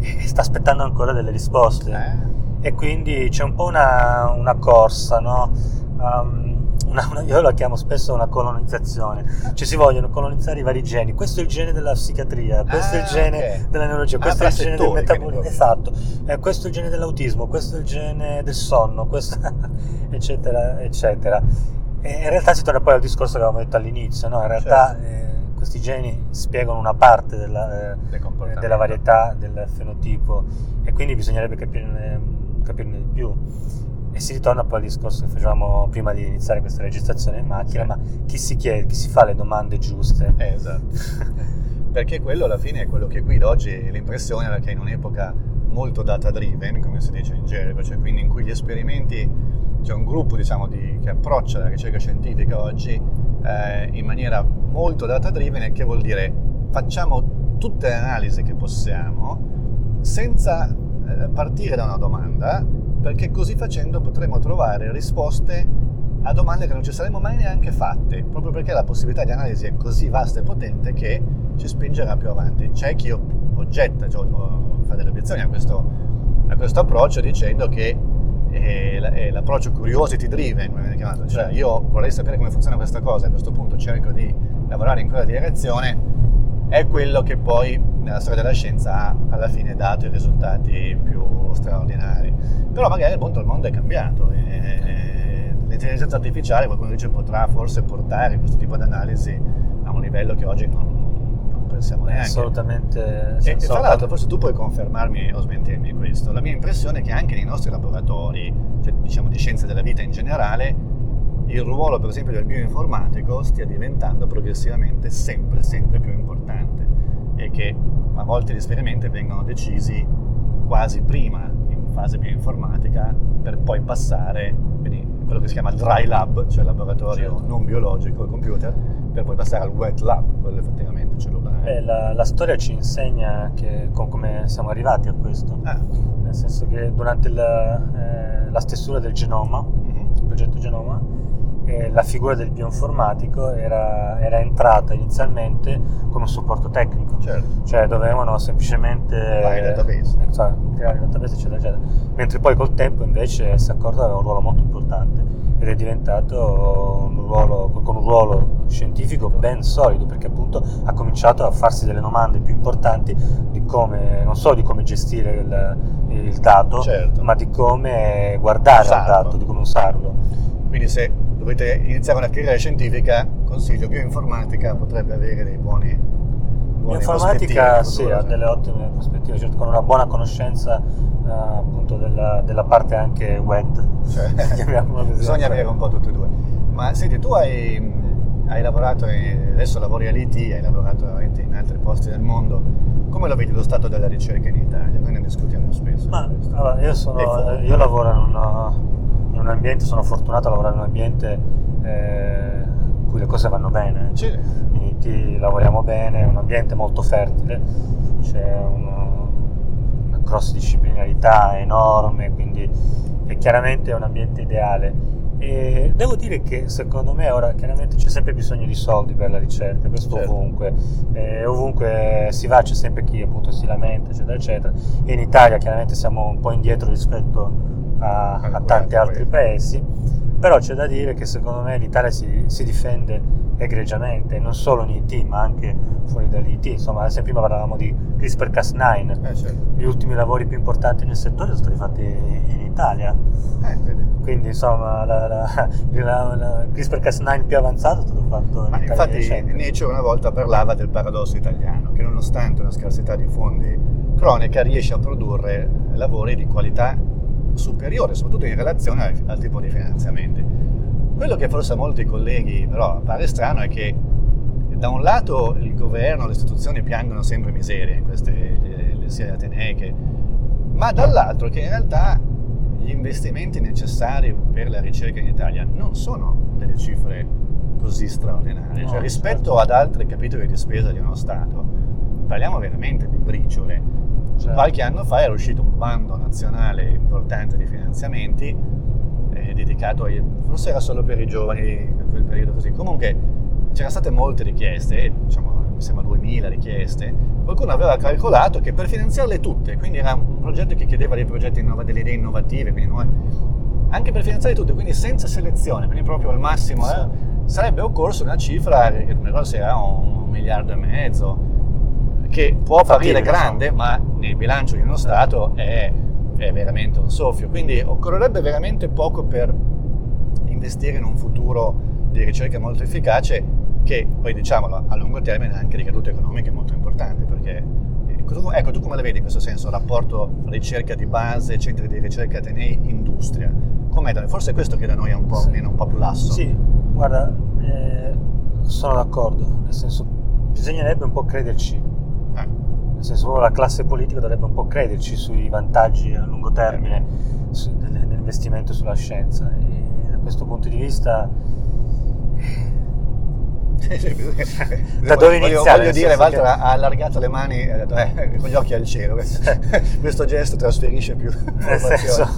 eh, sta aspettando ancora delle risposte. Eh. E quindi c'è un po' una, una corsa, no? Um, una, una, io la chiamo spesso una colonizzazione, cioè si vogliono colonizzare i vari geni, questo è il gene della psichiatria, questo ah, è il ah, gene okay. della neurologia, ah, questo ah, è il gene del metabolismo, esatto, eh, questo è il gene dell'autismo, questo è il gene del sonno, questo, (laughs) eccetera, eccetera. E in realtà si torna poi al discorso che avevamo detto all'inizio, no? in realtà certo. eh, questi geni spiegano una parte della, eh, della varietà del fenotipo e quindi bisognerebbe capirne, capirne di più. E si ritorna poi al discorso che facevamo prima di iniziare questa registrazione in macchina, ma chi si chiede, chi si fa le domande giuste? Eh, esatto. (laughs) Perché quello alla fine è quello che guida oggi l'impressione era che in un'epoca molto data driven, come si dice in gergo, cioè quindi in cui gli esperimenti, c'è un gruppo diciamo di, che approccia la ricerca scientifica oggi eh, in maniera molto data driven, che vuol dire facciamo tutte le analisi che possiamo senza eh, partire da una domanda perché così facendo potremo trovare risposte a domande che non ci saremmo mai neanche fatte, proprio perché la possibilità di analisi è così vasta e potente che ci spingerà più avanti. C'è chi oggetta, cioè, fa delle obiezioni a questo, a questo approccio dicendo che è, è l'approccio curiosity driven, come viene chiamato, cioè io vorrei sapere come funziona questa cosa a questo punto cerco di lavorare in quella direzione, è quello che poi nella storia della scienza ha alla fine dato i risultati più straordinari. Però magari il mondo è cambiato e l'intelligenza artificiale, qualcuno dice, potrà forse portare questo tipo di analisi a un livello che oggi non, non pensiamo neanche. Assolutamente. E, e tra l'altro, forse tu puoi confermarmi o smentirmi questo, la mia impressione è che anche nei nostri laboratori, cioè diciamo di scienze della vita in generale, il ruolo per esempio del bioinformatico stia diventando progressivamente sempre, sempre più importante e che a volte gli esperimenti vengono decisi quasi prima fase bioinformatica per poi passare, quindi quello che si chiama dry lab, cioè laboratorio certo. non biologico, il computer, per poi passare al wet lab, quello effettivamente cellulare. Beh, la, la, storia ci insegna che, come siamo arrivati a questo, ah. nel senso che durante il, eh, la stesura del genoma, mm-hmm. il progetto genoma, la figura del bioinformatico era, era, entrata inizialmente come un supporto tecnico, certo. cioè dovevano semplicemente creare database. Eh, creare database eccetera, eccetera. Mentre poi col tempo invece si è accorto aveva un ruolo molto importante ed è diventato un ruolo, con un ruolo scientifico ben solido perché appunto ha cominciato a farsi delle domande più importanti di come, non solo di come gestire il, il dato, certo. ma di come guardare al dato, di come usarlo. Quindi se dovete iniziare una carriera scientifica, consiglio bioinformatica potrebbe avere dei buoni, buoni Bioinformatica sì, ha delle ottime prospettive, certo, con una buona conoscenza uh, appunto della, della, parte anche web. Cioè, (laughs) bisogna avere un po' tutte e due. Ma senti, tu hai, hai lavorato, adesso lavori all'IT, hai lavorato veramente in altri posti del mondo. Come lo vedi lo stato della ricerca in Italia? Noi ne discutiamo spesso. Ma, allora, io, sono, io, lavoro in, una, in, un ambiente, sono fortunato a lavorare in un ambiente eh, in cui le cose vanno bene. Sì. In IT lavoriamo bene, è un ambiente molto fertile, c'è una, una cross disciplinarità enorme, quindi è chiaramente un ambiente ideale e devo dire che secondo me ora chiaramente c'è sempre bisogno di soldi per la ricerca, questo certo. ovunque, e ovunque si va c'è sempre chi appunto si lamenta, eccetera, eccetera. E in Italia chiaramente siamo un po' indietro rispetto a, a tanti altri paesi, però c'è da dire che secondo me l'Italia si, si difende egregiamente, non solo in IT ma anche fuori dall'IT, insomma adesso prima parlavamo di CRISPR-Cas9, eh, certo. gli ultimi lavori più importanti nel settore sono stati fatti in Italia. Eh, quindi insomma la, la, (laughs) la, la CRISPR-Cas9 più avanzato è stato fatto in Ma Italia infatti recente. Nietzsche una volta parlava del paradosso italiano che nonostante una scarsità di fondi cronica riesce a produrre lavori di qualità superiore soprattutto in relazione al, al tipo di finanziamenti quello che forse a molti colleghi però pare strano è che da un lato il governo, le istituzioni piangono sempre miserie queste le, le serie ateneiche ma dall'altro che in realtà gli investimenti necessari per la ricerca in Italia non sono delle cifre così straordinarie, no, cioè rispetto certo. ad altri capitoli di spesa di uno Stato, parliamo veramente di briciole. Certo. Qualche anno fa era uscito un bando nazionale importante di finanziamenti eh, dedicato, ai, forse era solo per i giovani in quel periodo così, comunque c'erano state molte richieste, diciamo mi sembra 2000 richieste, qualcuno aveva calcolato che per finanziarle tutte, quindi era un progetto che chiedeva dei progetti, innov- delle idee innovative, quindi noi, anche per finanziarle tutte, quindi senza selezione, quindi proprio al massimo, eh, sarebbe occorso una cifra, che non ricordo se era un miliardo e mezzo, che può apparire grande, ma nel bilancio di uno Stato è, è veramente un soffio. Quindi occorrerebbe veramente poco per investire in un futuro di ricerca molto efficace che poi diciamolo a lungo termine ha anche ricadute economiche molto importanti perché eh, ecco tu come la vedi in questo senso il rapporto ricerca di base centri di ricerca atenei industria com'è da forse è questo che da noi è un po' sì. meno un po' più lasso sì guarda eh, sono d'accordo nel senso bisognerebbe un po' crederci eh. Nel senso la classe politica dovrebbe un po' crederci sui vantaggi a lungo termine su, dell'investimento sulla scienza e da questo punto di vista (laughs) da dove iniziare? Voglio, voglio dire, Walter che... ha allargato le mani e ha detto, eh, con gli occhi al cielo. (laughs) Questo gesto trasferisce più informazioni.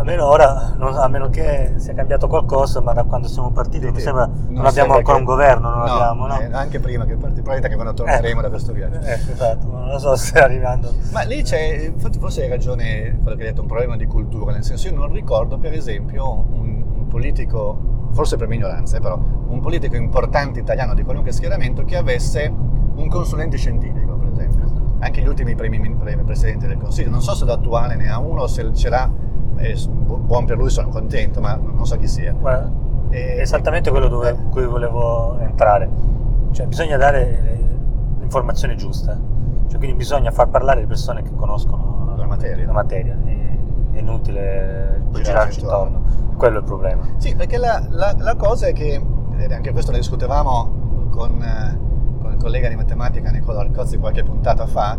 Almeno ora, non, a meno che sia cambiato qualcosa, ma da quando siamo partiti sì, mi sembra non, non abbiamo ancora che... un governo, non no, abbiamo, no? Eh, anche prima che partì, probabilmente che quando torneremo eh, da questo viaggio. Eh, esatto, non lo so se arrivando. Ma lì c'è, forse hai ragione quello che hai detto, un problema di cultura, nel senso io non ricordo per esempio un, un politico forse per minoranza, eh, però, un politico importante italiano di qualunque schieramento che avesse un consulente scientifico, per esempio. Anche gli ultimi primi, primi presidenti del Consiglio. Non so se l'attuale ne ha uno, se ce l'ha, eh, buon per lui, sono contento, ma non so chi sia. Guarda, e, esattamente quello dove, eh. cui volevo entrare. Cioè, bisogna dare l'informazione giusta. Cioè, quindi bisogna far parlare le persone che conoscono la materia. La materia. È, è inutile girarci intorno. intorno quello è il problema. Sì, perché la, la, la cosa è che, anche questo ne discutevamo con, con, il collega di matematica Nicola Arcozzi qualche puntata fa,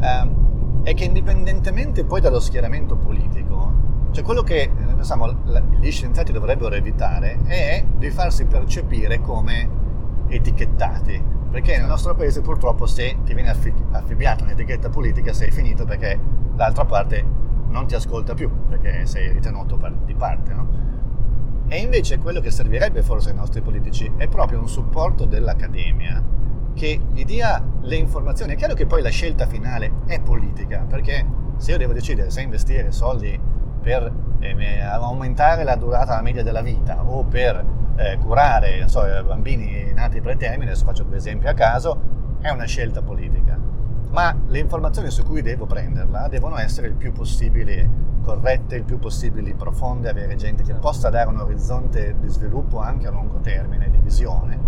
eh, è che indipendentemente poi dallo schieramento politico, cioè quello che pensiamo, gli scienziati dovrebbero evitare è di farsi percepire come etichettati, perché nel nostro paese purtroppo se ti viene affibbiata un'etichetta politica sei finito perché l'altra parte non ti ascolta più perché sei ritenuto di parte, no? E invece quello che servirebbe forse ai nostri politici è proprio un supporto dell'accademia che gli dia le informazioni. È chiaro che poi la scelta finale è politica, perché se io devo decidere se investire soldi per eh, aumentare la durata la media della vita o per eh, curare so, bambini nati pretermine, adesso faccio due esempi a caso, è una scelta politica ma le informazioni su cui devo prenderla devono essere il più possibile corrette, il più possibile profonde, avere gente che possa dare un orizzonte di sviluppo anche a lungo termine, di visione.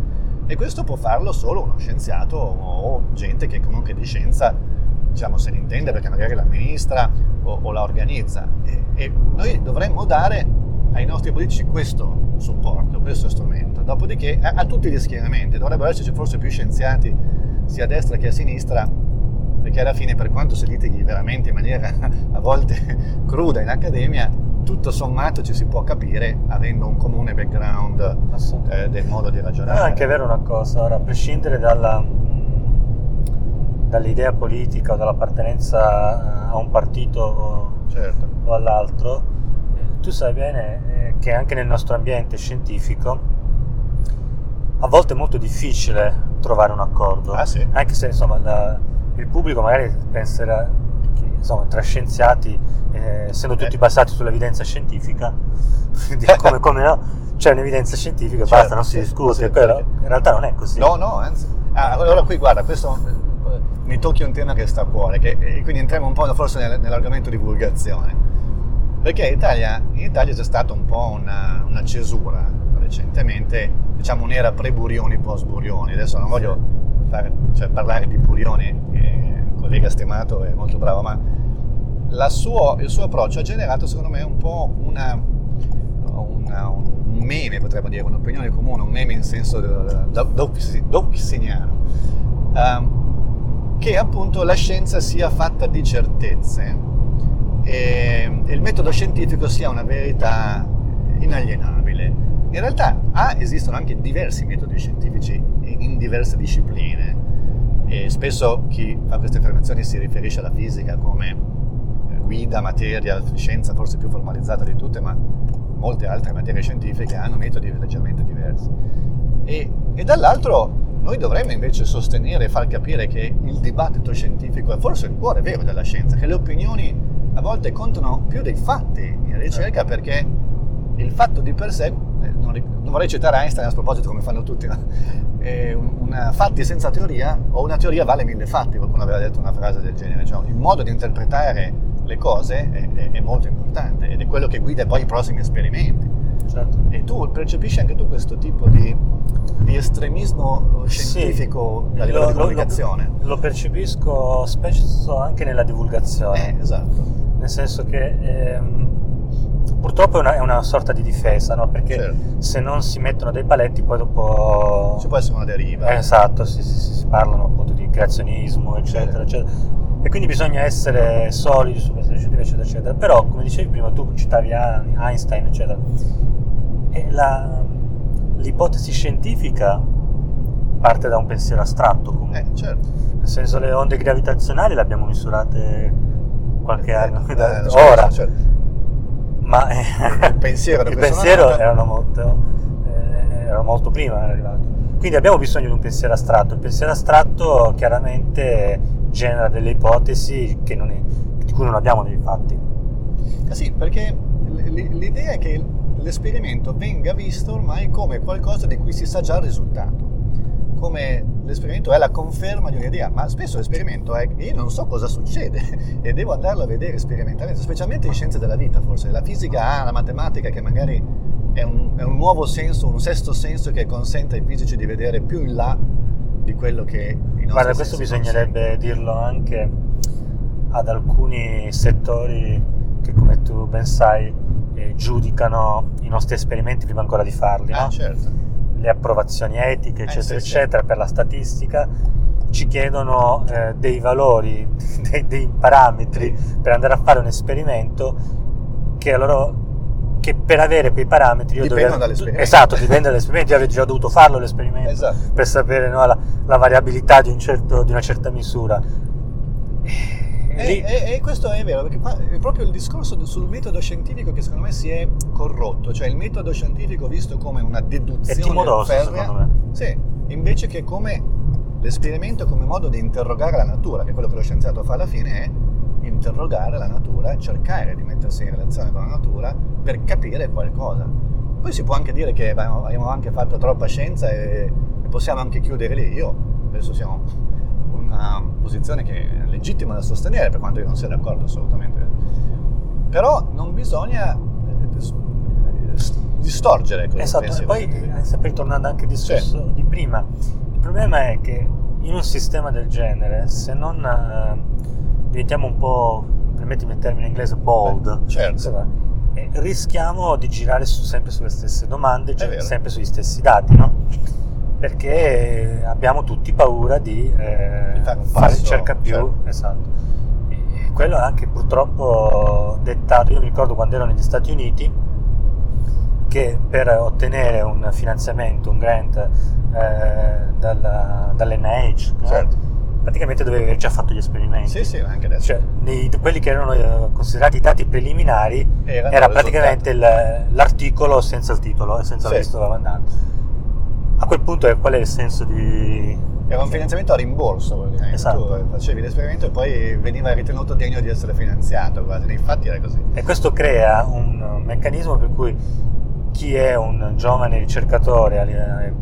E questo può farlo solo uno scienziato o gente che comunque di scienza diciamo, se ne intende perché magari la ministra o, o la organizza. E, e noi dovremmo dare ai nostri politici questo supporto, questo strumento. Dopodiché a, a tutti gli schieramenti, dovrebbero esserci forse più scienziati sia a destra che a sinistra, perché alla fine per quanto si litighi veramente in maniera (laughs) a volte cruda in accademia, tutto sommato ci si può capire avendo un comune background eh, del modo di ragionare. È anche vero una cosa, ora, a prescindere dalla, dall'idea politica o dall'appartenenza a un partito o, certo. o all'altro, eh, tu sai bene eh, che anche nel nostro ambiente scientifico a volte è molto difficile trovare un accordo, ah, sì. anche se insomma, la, il pubblico magari penserà che insomma, tra scienziati, eh, essendo tutti eh. basati sull'evidenza scientifica, (laughs) come, come no, c'è un'evidenza scientifica, certo, basta, non si discute, sì, quello, in realtà non è così. No, no, anzi. Ah, allora qui guarda, questo mi tocchi un tema che sta a cuore, che, e quindi entriamo un po' forse nell'argomento divulgazione. Perché in Italia, in Italia c'è stata un po' una, una cesura recentemente, diciamo un'era pre-Burioni, post-Burioni. Adesso non voglio fare, cioè, parlare di Burioni, che è un collega stimato e molto bravo, ma suo, il suo approccio ha generato secondo me un po' una, una, un meme, potremmo dire, un'opinione comune, un meme in senso doxiniano, um, che appunto la scienza sia fatta di certezze e il metodo scientifico sia una verità inalienabile. In realtà A esistono anche diversi metodi scientifici in diverse discipline e spesso chi fa queste affermazioni si riferisce alla fisica come eh, guida, materia, scienza forse più formalizzata di tutte, ma molte altre materie scientifiche hanno metodi leggermente diversi. E, e dall'altro noi dovremmo invece sostenere e far capire che il dibattito scientifico è forse il cuore vero della scienza, che le opinioni a volte contano più dei fatti in ricerca perché il fatto di per sé non, non, vorrei citare Einstein a sproposito come fanno tutti, ma un, una, fatti senza teoria o una teoria vale mille fatti, qualcuno aveva detto una frase del genere, cioè il modo di interpretare le cose è, è, è molto importante ed è quello che guida poi i prossimi esperimenti. Certo. E tu percepisci anche tu questo tipo di, di estremismo scientifico sì, a livello lo, di comunicazione? Lo, lo, percepisco spesso anche nella divulgazione. Eh, esatto. Nel senso che ehm, purtroppo è una, è una, sorta di difesa, no? perché certo. se non si mettono dei paletti poi dopo... Ci può essere una deriva. esatto, si, si, si, parlano appunto di creazionismo, eccetera, certo. eccetera. E quindi bisogna essere solidi su queste eccetera, eccetera, eccetera. Però, come dicevi prima, tu citavi Einstein, eccetera. La, l'ipotesi scientifica parte da un pensiero astratto comunque. Eh, certo. Nel senso le onde gravitazionali le abbiamo misurate qualche eh, anno, eh, da, ora. Certo ma il pensiero, il pensiero erano, molto, eh, era molto prima arrivato. Quindi abbiamo bisogno di un pensiero astratto. Il pensiero astratto chiaramente genera delle ipotesi è, di cui non abbiamo dei fatti. Eh sì, perché l'idea è che l'esperimento venga visto ormai come qualcosa di cui si sa già il risultato come l'esperimento è la conferma di un'idea, ma spesso l'esperimento è io non so cosa succede (laughs) e devo andarlo a vedere sperimentalmente, specialmente in scienze della vita forse. La fisica ha la matematica che magari è un, è un nuovo senso, un sesto senso che consente ai fisici di vedere più in là di quello che i Guarda, questo bisognerebbe consente. dirlo anche ad alcuni settori che come tu ben sai eh, giudicano i nostri esperimenti prima ancora di farli. Ah, no? certo le approvazioni etiche, eccetera, eh, sì, eccetera, sì. per la statistica, ci chiedono eh, dei valori, (laughs) dei, dei, parametri per andare a fare un esperimento che loro che per avere quei parametri io dipendono dall'esperimento esatto dipende dall'esperimento io avrei già dovuto farlo l'esperimento esatto. per sapere no, la, la, variabilità di, un certo, di una certa misura e, e, e, questo è vero, perché è proprio il discorso sul metodo scientifico che secondo me si è corrotto, cioè il metodo scientifico visto come una deduzione è timoroso, ferrea, secondo me. Sì, invece che come l'esperimento come modo di interrogare la natura, che è quello che lo scienziato fa alla fine è interrogare la natura, cercare di mettersi in relazione con la natura per capire qualcosa. Poi si può anche dire che abbiamo anche fatto troppa scienza e possiamo anche chiudere lì. Io adesso siamo una posizione che è legittima da sostenere, per quanto io non sia d'accordo assolutamente. Però non bisogna eh, distorgere questo esatto, pensiero. E poi, eh, sempre tornando anche al discorso sì. di prima, il problema è che in un sistema del genere, se non eh, diventiamo un po', permettimi il termine inglese, bold, certo. e, e rischiamo di girare su, sempre sulle stesse domande, cioè sempre sugli stessi dati, no? Perché abbiamo tutti paura di, eh, Di fare ricerca più, certo. esatto. E quello è anche purtroppo dettato, io mi ricordo quando ero negli Stati Uniti, che per ottenere un finanziamento, un grant eh, dalla- dall'NIH? Certo. praticamente dovevi aver già fatto gli esperimenti. Sì, sì, anche adesso. Cioè, nei- quelli che erano eh, considerati i dati preliminari Erano era praticamente il- l'articolo senza il titolo e senza Sì. la lista dove andare. A quel punto eh, qual è il senso di... Era un finanziamento a rimborso. Esatto. Tu facevi l'esperimento e poi veniva ritenuto degno di essere finanziato quasi. Infatti era così. E questo crea un meccanismo per cui chi è un giovane ricercatore alle,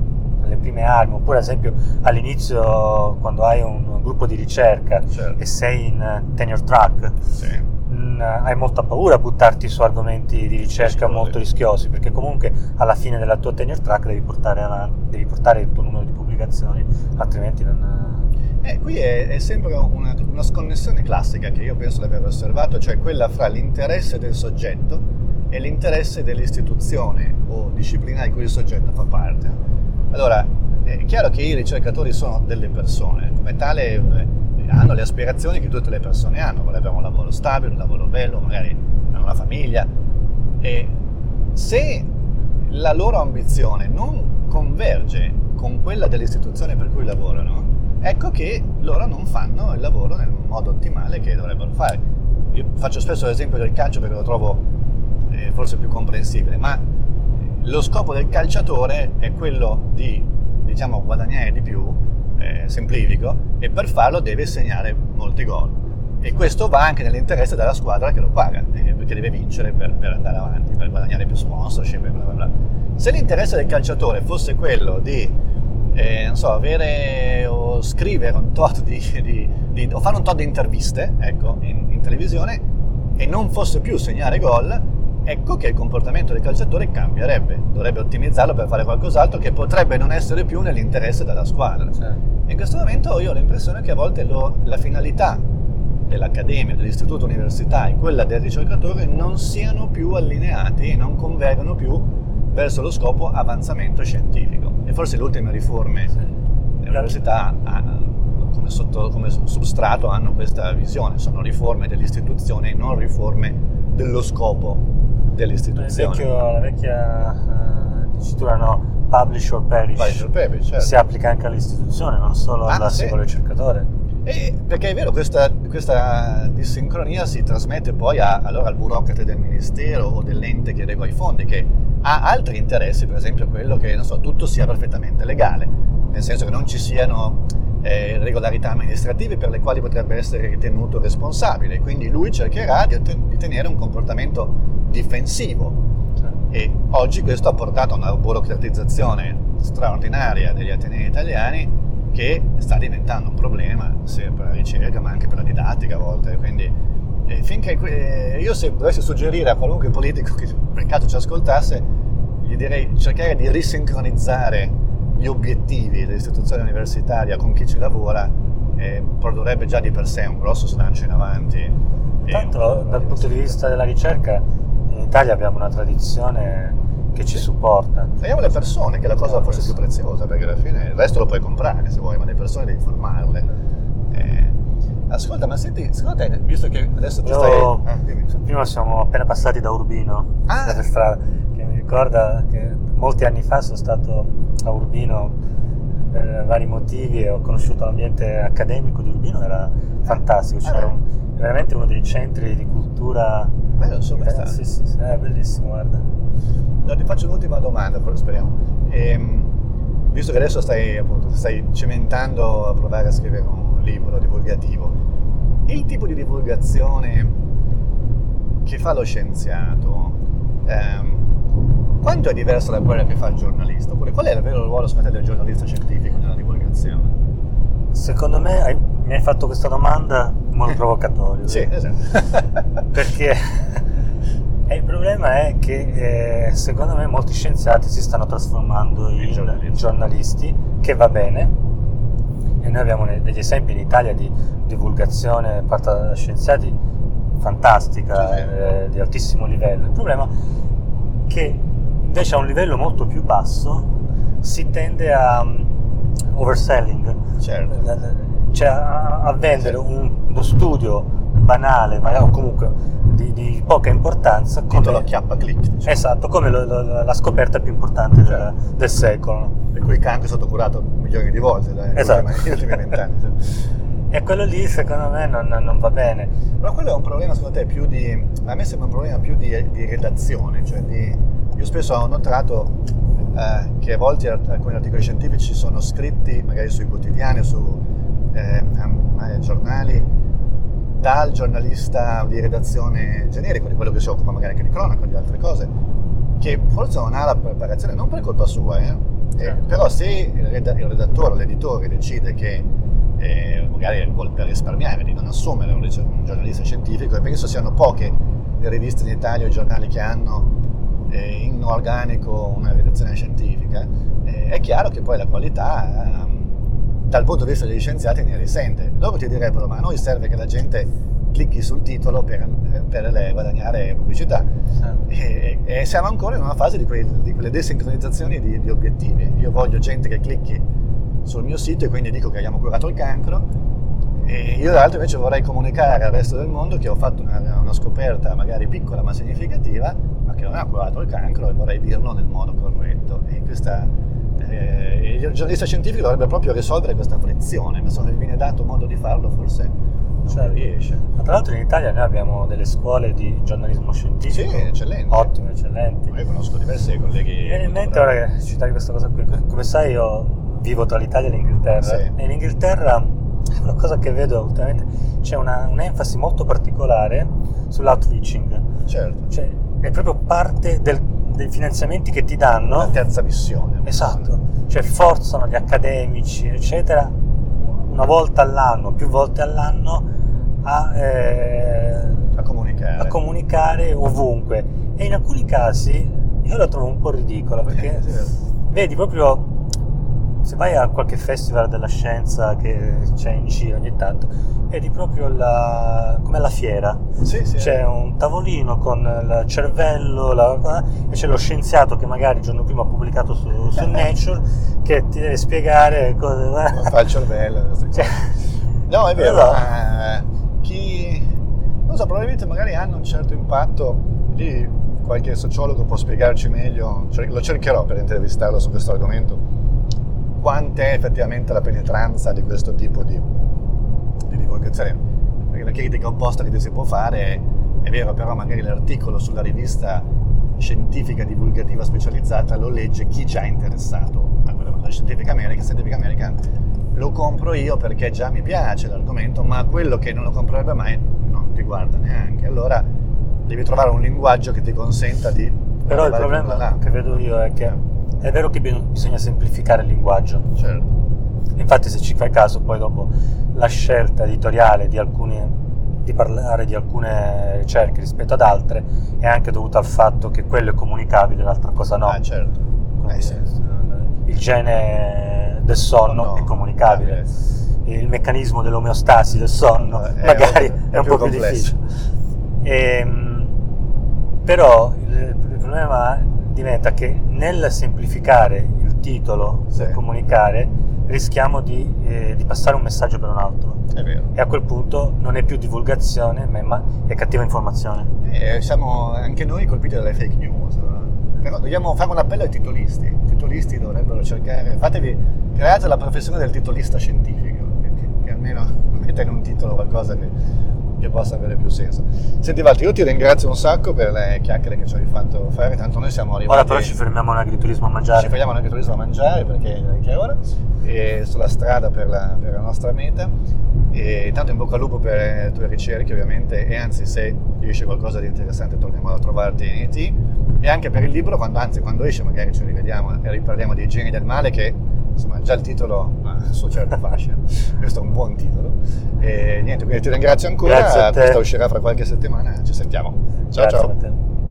alle prime armi, oppure ad esempio all'inizio quando hai un gruppo di ricerca Certo. e sei in tenure track, Sì. Mh, hai molta paura a buttarti su argomenti di ricerca molto rischiosi, perché comunque alla fine della tua tenure track devi portare, avanti, devi portare il tuo numero di pubblicazioni, altrimenti non... Eh, qui è, è sempre una, una sconnessione classica che io penso di aver osservato, cioè quella fra l'interesse del soggetto e l'interesse dell'istituzione o disciplina di cui il soggetto fa parte. Allora, è chiaro che i ricercatori sono delle persone, come tale eh, hanno le aspirazioni che tutte le persone hanno, vorrebbero un lavoro stabile, un lavoro bello, magari hanno una famiglia. E se la loro ambizione non converge con quella dell'istituzione per cui lavorano, ecco che loro non fanno il lavoro nel modo ottimale che dovrebbero fare. Io faccio spesso l'esempio del calcio perché lo trovo eh, forse più comprensibile, ma lo scopo del calciatore è quello di, diciamo, guadagnare di più, eh, semplifico, e per farlo deve segnare molti gol. E questo va anche nell'interesse della squadra che lo paga, eh, perché deve vincere per, per andare avanti, per guadagnare più sponsorship e bla bla bla. Se l'interesse del calciatore fosse quello di, eh, so, avere o scrivere un tot di, di- di- o fare un tot di interviste, ecco, in, in televisione, e non fosse più segnare gol, ecco che il comportamento del calciatore cambierebbe. Dovrebbe ottimizzarlo per fare qualcos'altro che potrebbe non essere più nell'interesse della squadra. E in questo momento io ho l'impressione che a volte lo- la finalità dell'accademia, dell'istituto università e quella del ricercatore non siano più allineati e non convergono più verso lo scopo avanzamento scientifico. E forse le ultime riforme dell'università ha- come, sotto- come substrato hanno questa visione, sono riforme dell'istituzione e non riforme dello scopo dell'istituzione. vecchio- la vecchia eh, dicitura no, publish or perish, Vai, sul Pepe, certo. si applica anche all'istituzione, non solo Ah, al sì. singolo ricercatore. E perché è vero, questa, questa dissincronia si trasmette poi a- allora al burocrate del ministero o dell'ente che regola i fondi, che ha altri interessi, per esempio quello che non so, tutto sia perfettamente legale, nel senso che non ci siano eh, regolarità amministrative per le quali potrebbe essere ritenuto responsabile, quindi lui cercherà di, otten- di tenere un comportamento difensivo e oggi questo ha portato a una burocratizzazione straordinaria degli atenei italiani che sta diventando un problema sia per la ricerca ma anche per la didattica a volte. Quindi eh, finché eh, io se dovessi suggerire a qualunque politico che per caso ci ascoltasse, gli direi cercare di risincronizzare gli obiettivi dell'istituzione universitaria con chi ci lavora eh, produrrebbe già di per sé un grosso slancio in avanti. Intanto dal punto di vista della ricerca Italia abbiamo una tradizione che ci supporta. Vediamo le persone, che è la cosa forse più preziosa, perché alla fine il resto lo puoi comprare se vuoi, ma le persone devi formarle. Eh, ascolta, ma senti, secondo te, visto che adesso stai... Io- Ah, dimmi. prima siamo appena passati da Urbino, Ah. per strada, che mi ricorda che molti anni fa sono stato a Urbino per vari motivi e ho conosciuto l'ambiente accademico di Urbino, era fantastico, Ah, c'era beh. un- veramente uno dei centri di cultura... So mai Eh, stato. sì, sì, sì, è bellissimo, guarda. No, ti faccio un'ultima domanda, poi speriamo. Ehm, visto che adesso stai, appunto, stai cimentando a provare a scrivere un libro divulgativo, il tipo di divulgazione che fa lo scienziato, ehm, quanto è diverso da quella che fa il giornalista? Oppure qual è il vero ruolo, secondo te, del giornalista scientifico nella divulgazione? Secondo me hai- mi hai fatto questa domanda modo provocatorio. Sì, esatto. (laughs) perché (laughs) e il problema è che eh, secondo me molti scienziati si stanno trasformando in giornalisti. giornalisti, che va bene, e noi abbiamo degli esempi in Italia di divulgazione fatta da scienziati fantastica, eh, di altissimo livello. Il problema è che invece a un livello molto più basso si tende a mm, overselling, Certo. Cioè a, a vendere un- uno studio banale, ma o comunque di, di poca importanza, Titolo come, acchiappa click. diciamo. esatto, come lo- lo- la scoperta più importante del, Certo. del secolo. Per cui il cancro è stato curato milioni di volte negli Esatto. ultimi- vent'anni. cioè. (laughs) E quello lì secondo me non, non va bene. Però quello è un problema secondo te più di... A me sembra un problema più di, di redazione, cioè di... Io spesso ho notato eh, che a volte alcuni articoli scientifici sono scritti magari sui quotidiani o su eh, eh, giornali dal giornalista di redazione generico, di quello che si occupa magari anche di cronaca o di altre cose, che forse non ha la preparazione, non per colpa sua, eh, eh, Certo. però se il, reda- il redattore, l'editore decide che eh, magari per risparmiare di non assumere un, un giornalista scientifico, e penso siano poche le riviste in Italia o i giornali che hanno eh, in organico una redazione scientifica, eh, è chiaro che poi la qualità ehm, dal punto di vista degli scienziati ne risente. Loro ti direbbero, ma a noi serve che la gente clicchi sul titolo per, per le- guadagnare pubblicità. E, e siamo ancora in una fase di, quei- di quelle desincronizzazioni di, di obiettivi. Io voglio gente che clicchi sul mio sito e quindi dico che abbiamo curato il cancro. E io dall'altro invece vorrei comunicare al resto del mondo che ho fatto una, una scoperta magari piccola ma significativa, ma che non ha curato il cancro e vorrei dirlo nel modo corretto. E questa, eh, il giornalista scientifico dovrebbe proprio risolvere questa frizione, ma se non gli viene dato modo di farlo forse non Certo. riesce. Ma tra l'altro in Italia noi abbiamo delle scuole di giornalismo scientifico Sì, eccellenti. ottime, eccellenti. Io conosco diversi colleghi. Mi viene in mente ora che citavi questa cosa qui, come sai io vivo tra l'Italia e l'Inghilterra Sì. e in Inghilterra una cosa che vedo ultimamente c'è una- un'enfasi molto particolare sull'outreaching, Certo. cioè è proprio parte del- dei finanziamenti che ti danno. La terza missione. Esatto, cioè forzano gli accademici, eccetera, una volta all'anno, più volte all'anno a, eh, A comunicare. a comunicare ovunque. E in alcuni casi io la trovo un po' ridicola perché Eh, vero. vedi proprio se vai a qualche festival della scienza che c'è in giro ogni tanto, vedi proprio la, come alla fiera. Sì, sì. C'è un tavolino con il cervello la- e c'è lo scienziato che magari il giorno prima ha pubblicato su, su (laughs) Nature che ti deve spiegare cosa... Fa il cervello. Cioè, No, è vero. Però- ma chi... Non so, probabilmente magari hanno un certo impatto. Lì qualche sociologo può spiegarci meglio. Lo cercherò per intervistarlo su questo argomento. Quant'è effettivamente la penetranza di questo tipo di, divulgazione? Perché la critica opposta che ti si può fare è, è vero, però magari l'articolo sulla rivista scientifica divulgativa specializzata lo legge chi già è interessato a quella la Scientific American, Scientific American lo compro io perché già mi piace l'argomento, ma quello che non lo comprerebbe mai non ti guarda neanche. Allora devi trovare un linguaggio che ti consenta di... Però il problema che vedo io è che è vero che bi- bisogna semplificare il linguaggio. Certo. Infatti, se ci fai caso, poi dopo la scelta editoriale di alcune di parlare di alcune ricerche rispetto ad altre è anche dovuta al fatto che quello è comunicabile, l'altra cosa no. Ah, certo. Eh, sì. Il gene del sonno No. è comunicabile, Eh, il meccanismo dell'omeostasi del sonno Eh, è- (laughs) magari è è, un più po' più complesso. difficile. Ehm, però il, il problema diventa che nel semplificare il titolo Sì. per comunicare rischiamo di, eh, di passare un messaggio per un altro È vero. e a quel punto non è più divulgazione ma è, cattiva informazione. E siamo anche noi colpiti dalle fake news. Però dobbiamo fare un appello ai titolisti. I titolisti dovrebbero cercare, fatevi, create la professione del titolista scientifico, che, che- che almeno (laughs) metta in un titolo qualcosa che, che possa avere più senso. Senti Walter, io ti ringrazio un sacco per le chiacchiere che ci hai fatto fare, tanto noi siamo arrivati... Ora però ci fermiamo all'agriturismo a mangiare. Ci fermiamo anche turismo a mangiare perché è ora e sulla strada per la, per la nostra meta e intanto in bocca al lupo per le tue ricerche ovviamente e anzi se esce qualcosa di interessante torniamo a trovarti in IT e anche per il libro quando, anzi quando esce magari ci rivediamo e riparliamo dei geni del male che insomma già il titolo ha il suo certo fascino questo è un buon titolo. E niente quindi ti ringrazio ancora. Grazie a te. questa uscirà fra qualche settimana. Ci sentiamo. Ciao Grazie, ciao.